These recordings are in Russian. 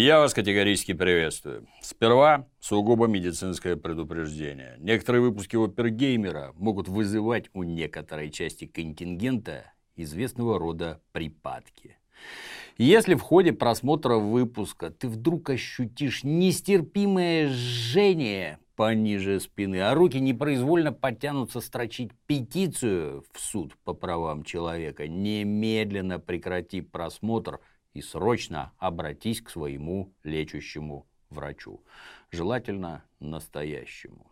Я вас категорически приветствую. Сперва сугубо медицинское предупреждение. Некоторые выпуски Опергеймера могут вызывать у некоторой части контингента известного рода припадки. Если в ходе просмотра выпуска ты вдруг ощутишь нестерпимое жжение пониже спины, а руки непроизвольно подтянутся строчить петицию в суд по правам человека, немедленно прекрати просмотр и срочно обратись к своему лечащему врачу. Желательно настоящему.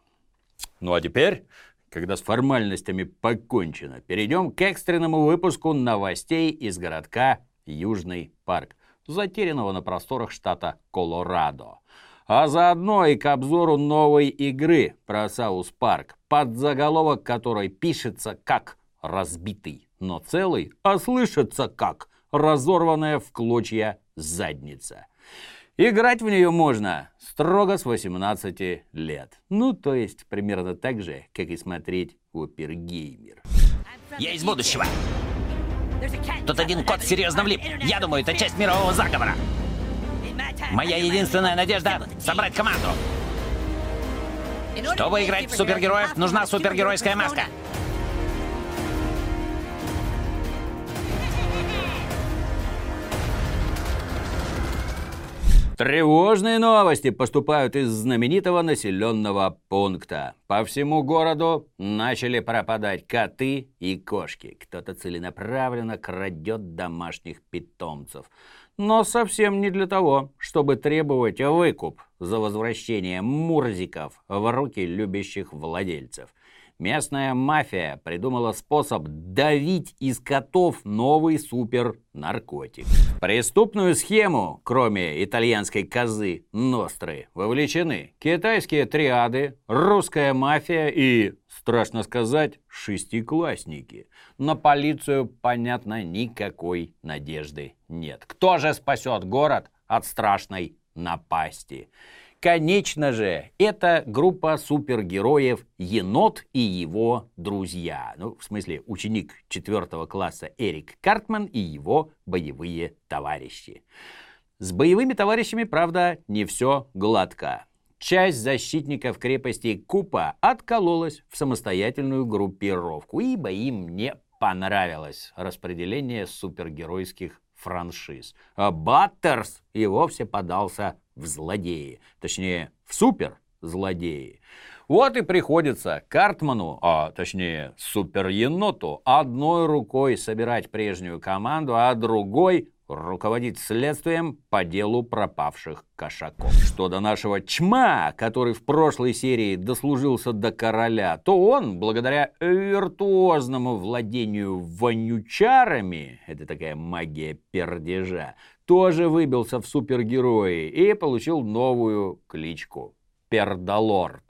Ну а теперь, когда с формальностями покончено, перейдем к экстренному выпуску новостей из городка Южный парк, затерянного на просторах штата Колорадо. А заодно и к обзору новой игры про South Park, под заголовок которой пишется как «разбитый, но целый», а слышится как разорванная в клочья задница. Играть в нее можно строго с 18 лет. Ну, то есть примерно так же, как и смотреть Опергеймер. Я из будущего. Тут один кот серьезно влип. Я думаю, это часть мирового заговора. Моя единственная надежда — собрать команду. Чтобы играть в супергероев, нужна супергеройская маска. Тревожные новости поступают из знаменитого населенного пункта. По всему городу начали пропадать коты и кошки. Кто-то целенаправленно крадет домашних питомцев. Но совсем не для того, чтобы требовать выкуп за возвращение мурзиков в руки любящих владельцев – Местная мафия придумала способ давить из котов новый супер-наркотик. преступную схему, кроме итальянской козы Ностры, вовлечены китайские триады, русская мафия и, страшно сказать, шестиклассники. На полицию, понятно, никакой надежды нет. Кто же спасет город от страшной напасти? Конечно же, это группа супергероев «Енот и его друзья». Ну, в смысле, ученик 4 класса Эрик Картман и его боевые товарищи. С боевыми товарищами, правда, не все гладко. Часть защитников крепости Купа откололась в самостоятельную группировку, ибо им не понравилось распределение супергеройских франшиз. А Баттерс и вовсе подался в злодеи. Точнее, в супер-злодеи. Вот и приходится Картману, а точнее супер-еноту, одной рукой собирать прежнюю команду, а другой руководить следствием по делу пропавших кошаков. Что до нашего чма, который в прошлой серии дослужился до короля, то он, благодаря виртуозному владению вонючарами, это такая магия пердежа, тоже выбился в супергерои и получил новую кличку – Пердалорд.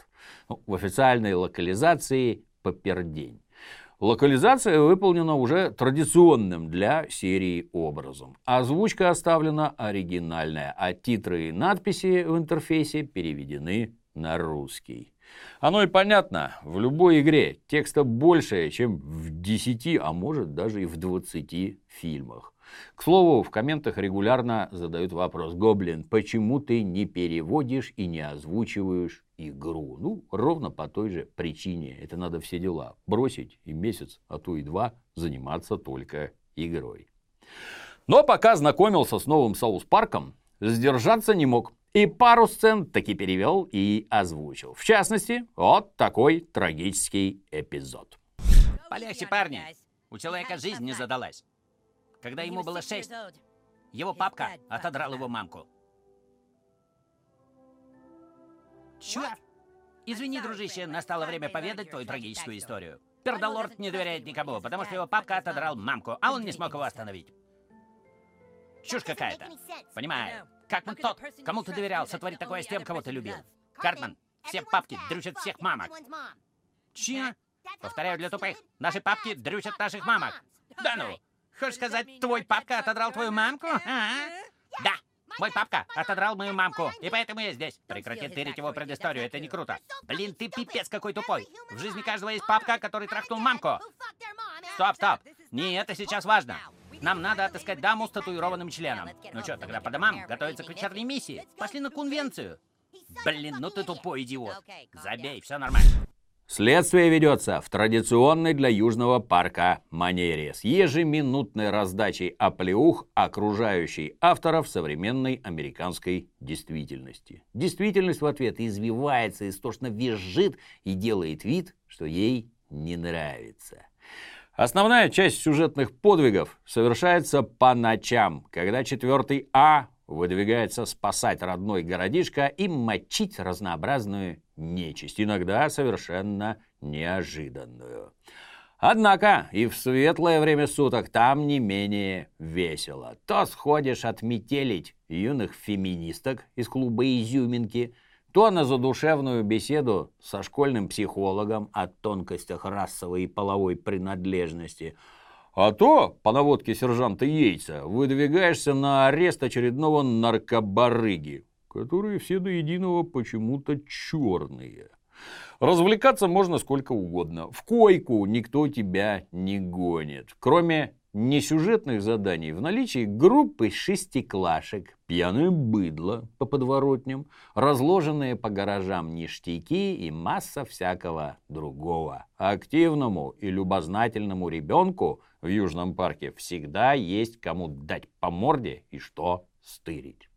Ну, в официальной локализации – Попердень. Локализация выполнена уже традиционным для серии образом. Озвучка оставлена оригинальная, а титры и надписи в интерфейсе переведены на русский. Оно и понятно, в любой игре текста больше, чем в 10, а может даже и в 20 фильмах. К слову, в комментах регулярно задают вопрос, Гоблин, почему ты не переводишь и не озвучиваешь игру? Ну, ровно по той же причине. Это надо все дела бросить и месяц, а то и два заниматься только игрой. Но пока знакомился с новым Соус Парком, сдержаться не мог. И пару сцен таки перевел и озвучил. В частности, вот такой трагический эпизод. Полегче, парни. У человека жизнь не задалась. Когда ему было шесть, его папка отодрал его мамку. Чё? Извини, дружище, настало время поведать твою трагическую историю. Пердалорд не доверяет никому, потому что его папка отодрал мамку, а он не смог его остановить. Чушь какая-то. Понимаю. Как он тот, кому ты доверял, сотворить такое с тем, кого ты любил. Картман, все папки дрючат всех мамок. Че? Повторяю для тупых. Наши папки дрючат наших мамок. Да ну! Хочешь сказать, твой папка отодрал твою мамку? А? Да, мой папка отодрал мою мамку, и поэтому я здесь. Прекрати тырить его предысторию, это не круто. Блин, ты пипец какой тупой. В жизни каждого есть папка, который трахнул мамку. Стоп, стоп. Не это сейчас важно. Нам надо отыскать даму с татуированным членом. Ну что, тогда по домам, готовиться к вечерней миссии. Пошли на конвенцию. Блин, ну ты тупой идиот. Забей, все нормально. Следствие ведется в традиционной для Южного парка манере с ежеминутной раздачей оплеух окружающей авторов современной американской действительности. Действительность в ответ извивается, истошно визжит и делает вид, что ей не нравится. Основная часть сюжетных подвигов совершается по ночам, когда четвертый А выдвигается спасать родной городишко и мочить разнообразную нечисть, иногда совершенно неожиданную. Однако и в светлое время суток там не менее весело. То сходишь отметелить юных феминисток из клуба «Изюминки», то на задушевную беседу со школьным психологом о тонкостях расовой и половой принадлежности – а то, по наводке сержанта Яйца, выдвигаешься на арест очередного наркобарыги, которые все до единого почему-то черные. Развлекаться можно сколько угодно. В койку никто тебя не гонит. Кроме несюжетных заданий в наличии группы шестиклашек, пьяное быдло по подворотням, разложенные по гаражам ништяки и масса всякого другого. Активному и любознательному ребенку в Южном парке всегда есть кому дать по морде и что стырить.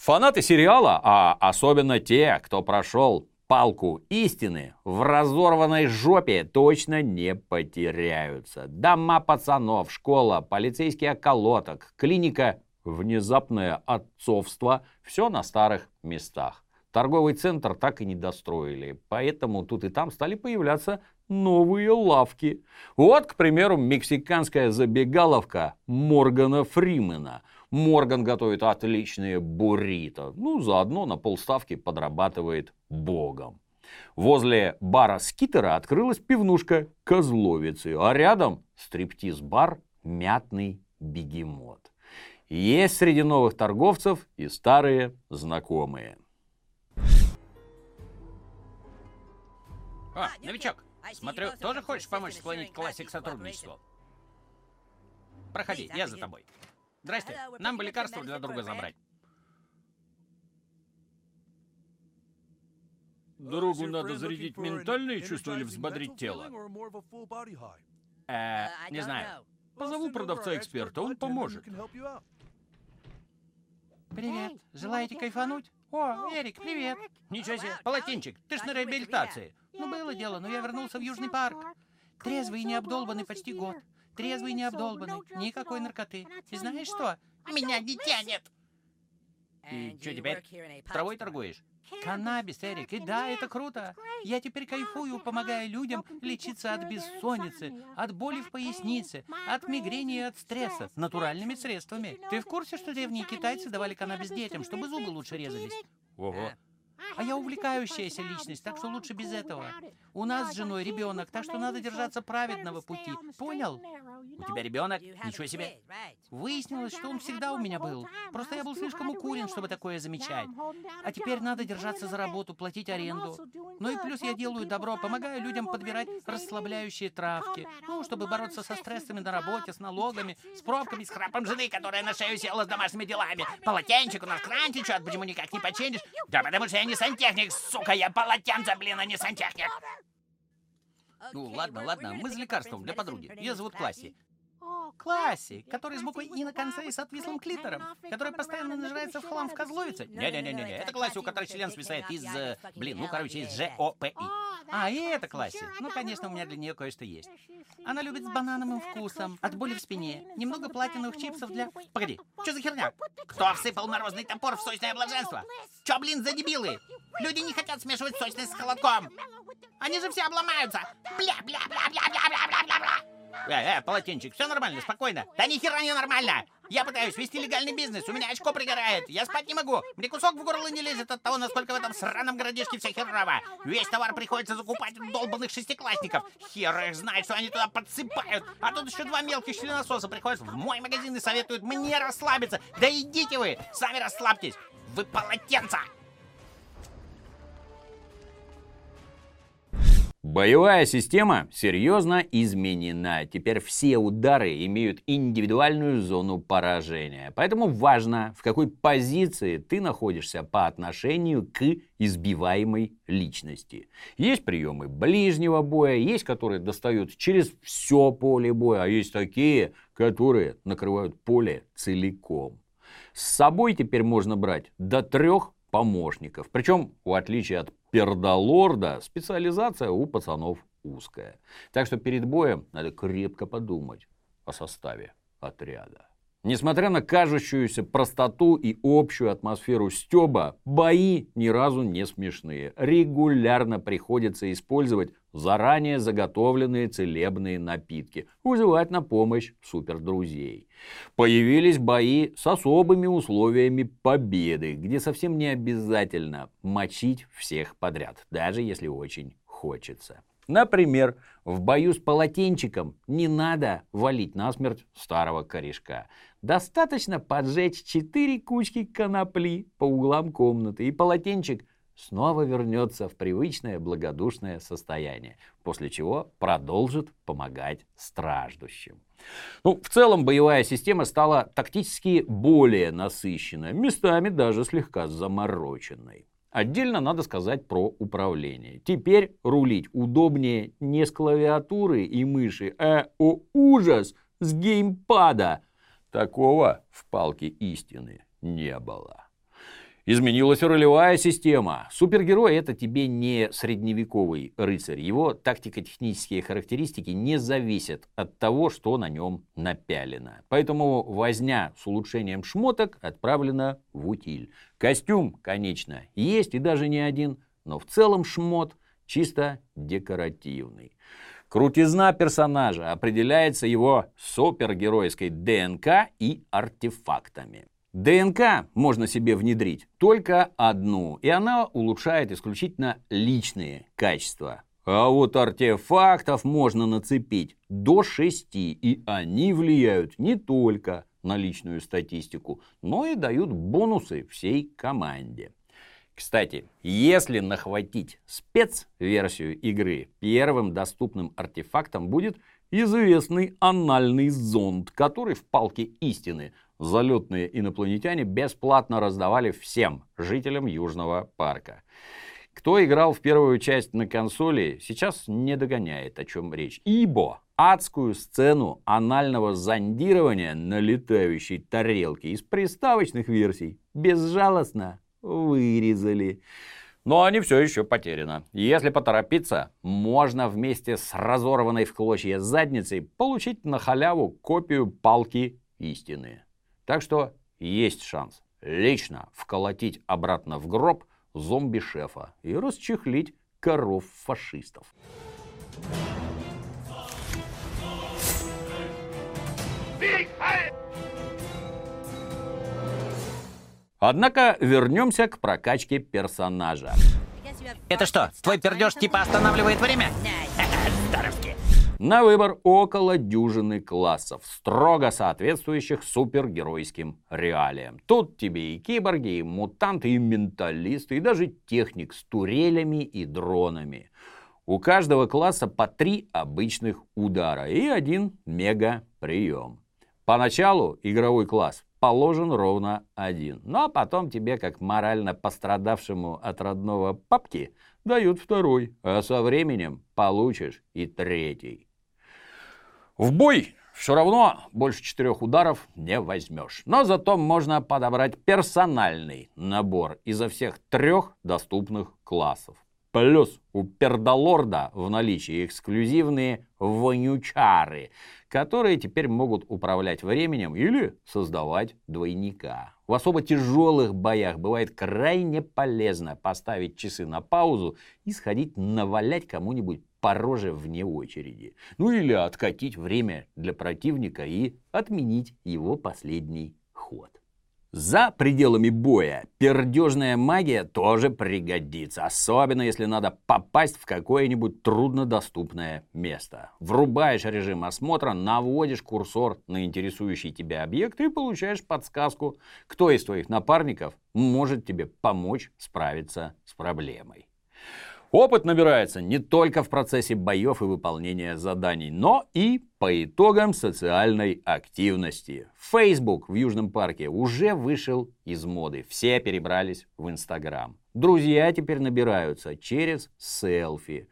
Фанаты сериала, а особенно те, кто прошел палку истины в разорванной жопе точно не потеряются. Дома пацанов, школа, полицейский околоток, клиника, внезапное отцовство – все на старых местах. Торговый центр так и не достроили, поэтому тут и там стали появляться новые лавки. Вот, к примеру, мексиканская забегаловка Моргана Фримена – Морган готовит отличные буррито. Ну, заодно на полставки подрабатывает богом. Возле бара Скитера открылась пивнушка Козловицы, а рядом стриптиз-бар Мятный бегемот. Есть среди новых торговцев и старые знакомые. О, новичок, смотрю, тоже хочешь помочь склонить классик к сотрудничеству? Проходи, я за тобой. Здрасте, нам бы лекарства для друга забрать. Дорогу надо зарядить ментальные чувства или взбодрить тело? Э, не знаю. Позову продавца-эксперта, он поможет. Привет. Желаете кайфануть? О, Эрик, привет. Ничего себе, полотенчик, ты ж на реабилитации. Ну, было дело, но я вернулся в Южный парк. Трезвый и необдолбанный почти год. Трезвый, не обдолбанный, никакой наркоты. И знаешь что? Меня не тянет! И что теперь? Травой торгуешь? Каннабис, Эрик, и да, это круто. Я теперь кайфую, помогая людям лечиться от бессонницы, от боли в пояснице, от мигрени и от стресса, натуральными средствами. Ты в курсе, что древние китайцы давали каннабис детям, чтобы зубы лучше резались? Ого. А я увлекающаяся личность, так что лучше без этого. У нас с женой ребенок, так что надо держаться праведного пути. Понял? У тебя ребенок? Ничего себе. Выяснилось, что он всегда у меня был. Просто я был слишком укурен, чтобы такое замечать. А теперь надо держаться за работу, платить аренду. Ну и плюс я делаю добро, помогаю людям подбирать расслабляющие травки. Ну, чтобы бороться со стрессами на работе, с налогами, с пробками, с храпом жены, которая на шею села с домашними делами. Полотенчик у нас кран течет, почему никак не починишь? Да потому что я не сантехник, сука, я полотенце, блин, а не сантехник. Ну, ладно, ладно, мы за лекарством для подруги. Ее зовут Класси. Класси, который с буквой «и» на конце и с отвислым клитором, который постоянно нажирается в хлам в Козловице. Не-не-не-не, это Класси, у которой член свисает из... Э, блин, ну, короче, из Ж-О-П-И. А, и это Класси. Ну, конечно, у меня для нее кое-что есть. Она любит с банановым вкусом, от боли в спине, немного платиновых чипсов для... Погоди, что за херня? Кто всыпал морозный топор в сочное блаженство? Чё, блин, за дебилы? Люди не хотят смешивать сочность с холодком. Они же все обломаются. Бля-бля-бля-бля-бля-бля-бля-бля. Э, э, полотенчик, все нормально, спокойно. Да ни хера не нормально. Я пытаюсь вести легальный бизнес, у меня очко пригорает. Я спать не могу. Мне кусок в горло не лезет от того, насколько в этом сраном городишке все херово. Весь товар приходится закупать у долбанных шестиклассников. Хер их знает, что они туда подсыпают. А тут еще два мелких членососа приходят в мой магазин и советуют мне расслабиться. Да идите вы, сами расслабьтесь. Вы полотенца. Боевая система серьезно изменена. Теперь все удары имеют индивидуальную зону поражения. Поэтому важно, в какой позиции ты находишься по отношению к избиваемой личности. Есть приемы ближнего боя, есть, которые достают через все поле боя, а есть такие, которые накрывают поле целиком. С собой теперь можно брать до трех помощников. Причем, в отличие от пердолорда, специализация у пацанов узкая. Так что перед боем надо крепко подумать о составе отряда. Несмотря на кажущуюся простоту и общую атмосферу стёба, бои ни разу не смешные. Регулярно приходится использовать заранее заготовленные целебные напитки, вызывать на помощь супердрузей. Появились бои с особыми условиями победы, где совсем не обязательно мочить всех подряд, даже если очень хочется. Например, в бою с полотенчиком не надо валить насмерть старого корешка. Достаточно поджечь четыре кучки конопли по углам комнаты, и полотенчик снова вернется в привычное благодушное состояние, после чего продолжит помогать страждущим. Ну, в целом боевая система стала тактически более насыщенной, местами даже слегка замороченной. Отдельно надо сказать про управление. Теперь рулить удобнее не с клавиатуры и мыши, а, о ужас, с геймпада. Такого в палке истины не было. Изменилась ролевая система. Супергерой это тебе не средневековый рыцарь. Его тактико-технические характеристики не зависят от того, что на нем напялено. Поэтому возня с улучшением шмоток отправлена в утиль. Костюм, конечно, есть и даже не один, но в целом шмот чисто декоративный. Крутизна персонажа определяется его супергеройской ДНК и артефактами. ДНК можно себе внедрить только одну, и она улучшает исключительно личные качества. А вот артефактов можно нацепить до шести, и они влияют не только на личную статистику, но и дают бонусы всей команде. Кстати, если нахватить спецверсию игры, первым доступным артефактом будет известный анальный зонд, который в палке истины залетные инопланетяне бесплатно раздавали всем жителям Южного парка. Кто играл в первую часть на консоли, сейчас не догоняет, о чем речь. Ибо адскую сцену анального зондирования на летающей тарелке из приставочных версий безжалостно вырезали. Но не все еще потеряно. Если поторопиться, можно вместе с разорванной в клочья задницей получить на халяву копию палки истины. Так что есть шанс лично вколотить обратно в гроб зомби-шефа и расчехлить коров фашистов. Однако вернемся к прокачке персонажа. Это что, твой пердеж типа останавливает время? На выбор около дюжины классов, строго соответствующих супергеройским реалиям. Тут тебе и киборги, и мутанты, и менталисты, и даже техник с турелями и дронами. У каждого класса по три обычных удара и один мега-прием. Поначалу игровой класс положен ровно один, но потом тебе, как морально пострадавшему от родного папки, дают второй, а со временем получишь и третий. В бой все равно больше четырех ударов не возьмешь. Но зато можно подобрать персональный набор изо всех трех доступных классов. Плюс у пердолорда в наличии эксклюзивные вонючары, которые теперь могут управлять временем или создавать двойника. В особо тяжелых боях бывает крайне полезно поставить часы на паузу и сходить навалять кому-нибудь по роже вне очереди. Ну или откатить время для противника и отменить его последний ход. За пределами боя пердежная магия тоже пригодится, особенно если надо попасть в какое-нибудь труднодоступное место. Врубаешь режим осмотра, наводишь курсор на интересующий тебя объект и получаешь подсказку, кто из твоих напарников может тебе помочь справиться с проблемой. Опыт набирается не только в процессе боев и выполнения заданий, но и по итогам социальной активности. Facebook в Южном парке уже вышел из моды. Все перебрались в Инстаграм. Друзья теперь набираются через селфи.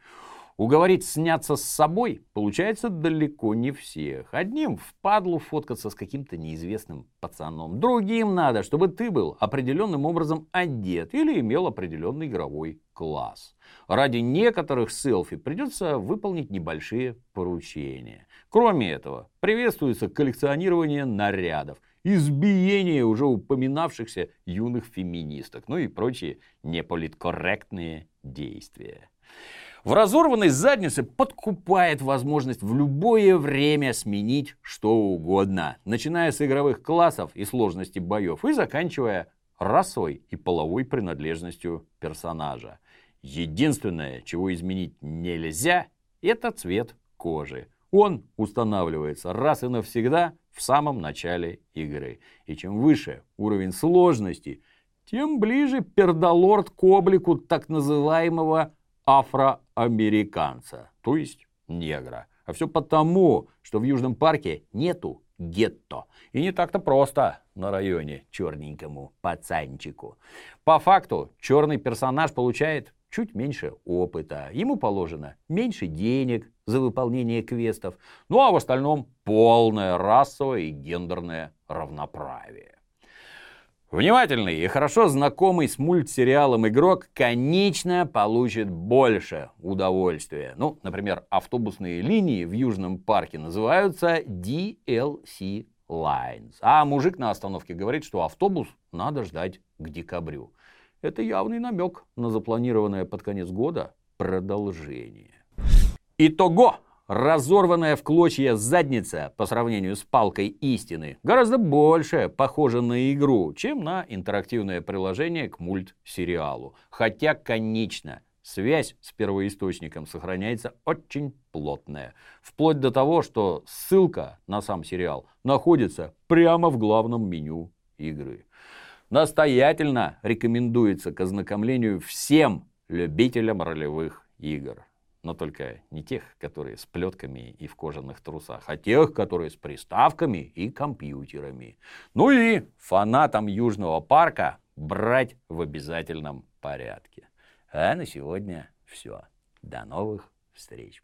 Уговорить сняться с собой получается далеко не всех. Одним впадлу фоткаться с каким-то неизвестным пацаном. Другим надо, чтобы ты был определенным образом одет или имел определенный игровой класс. Ради некоторых селфи придется выполнить небольшие поручения. Кроме этого, приветствуется коллекционирование нарядов, избиение уже упоминавшихся юных феминисток, ну и прочие неполиткорректные действия. В разорванной заднице подкупает возможность в любое время сменить что угодно, начиная с игровых классов и сложности боев и заканчивая расой и половой принадлежностью персонажа. Единственное, чего изменить нельзя, это цвет кожи. Он устанавливается раз и навсегда в самом начале игры. И чем выше уровень сложности, тем ближе пердолорд к облику так называемого афроамериканца, то есть негра. А все потому, что в Южном парке нету гетто. И не так-то просто на районе черненькому пацанчику. По факту черный персонаж получает чуть меньше опыта. Ему положено меньше денег за выполнение квестов. Ну а в остальном полное расовое и гендерное равноправие. Внимательный и хорошо знакомый с мультсериалом игрок конечно получит больше удовольствия. Ну, например, автобусные линии в Южном парке называются DLC Lines. А мужик на остановке говорит, что автобус надо ждать к декабрю. Это явный намек на запланированное под конец года продолжение. Итого! Разорванная в клочья задница по сравнению с палкой истины гораздо больше похожа на игру, чем на интерактивное приложение к мультсериалу. Хотя, конечно, связь с первоисточником сохраняется очень плотная. Вплоть до того, что ссылка на сам сериал находится прямо в главном меню игры. Настоятельно рекомендуется к ознакомлению всем любителям ролевых игр но только не тех, которые с плетками и в кожаных трусах, а тех, которые с приставками и компьютерами. Ну и фанатам Южного парка брать в обязательном порядке. А на сегодня все. До новых встреч.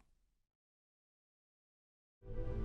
thank you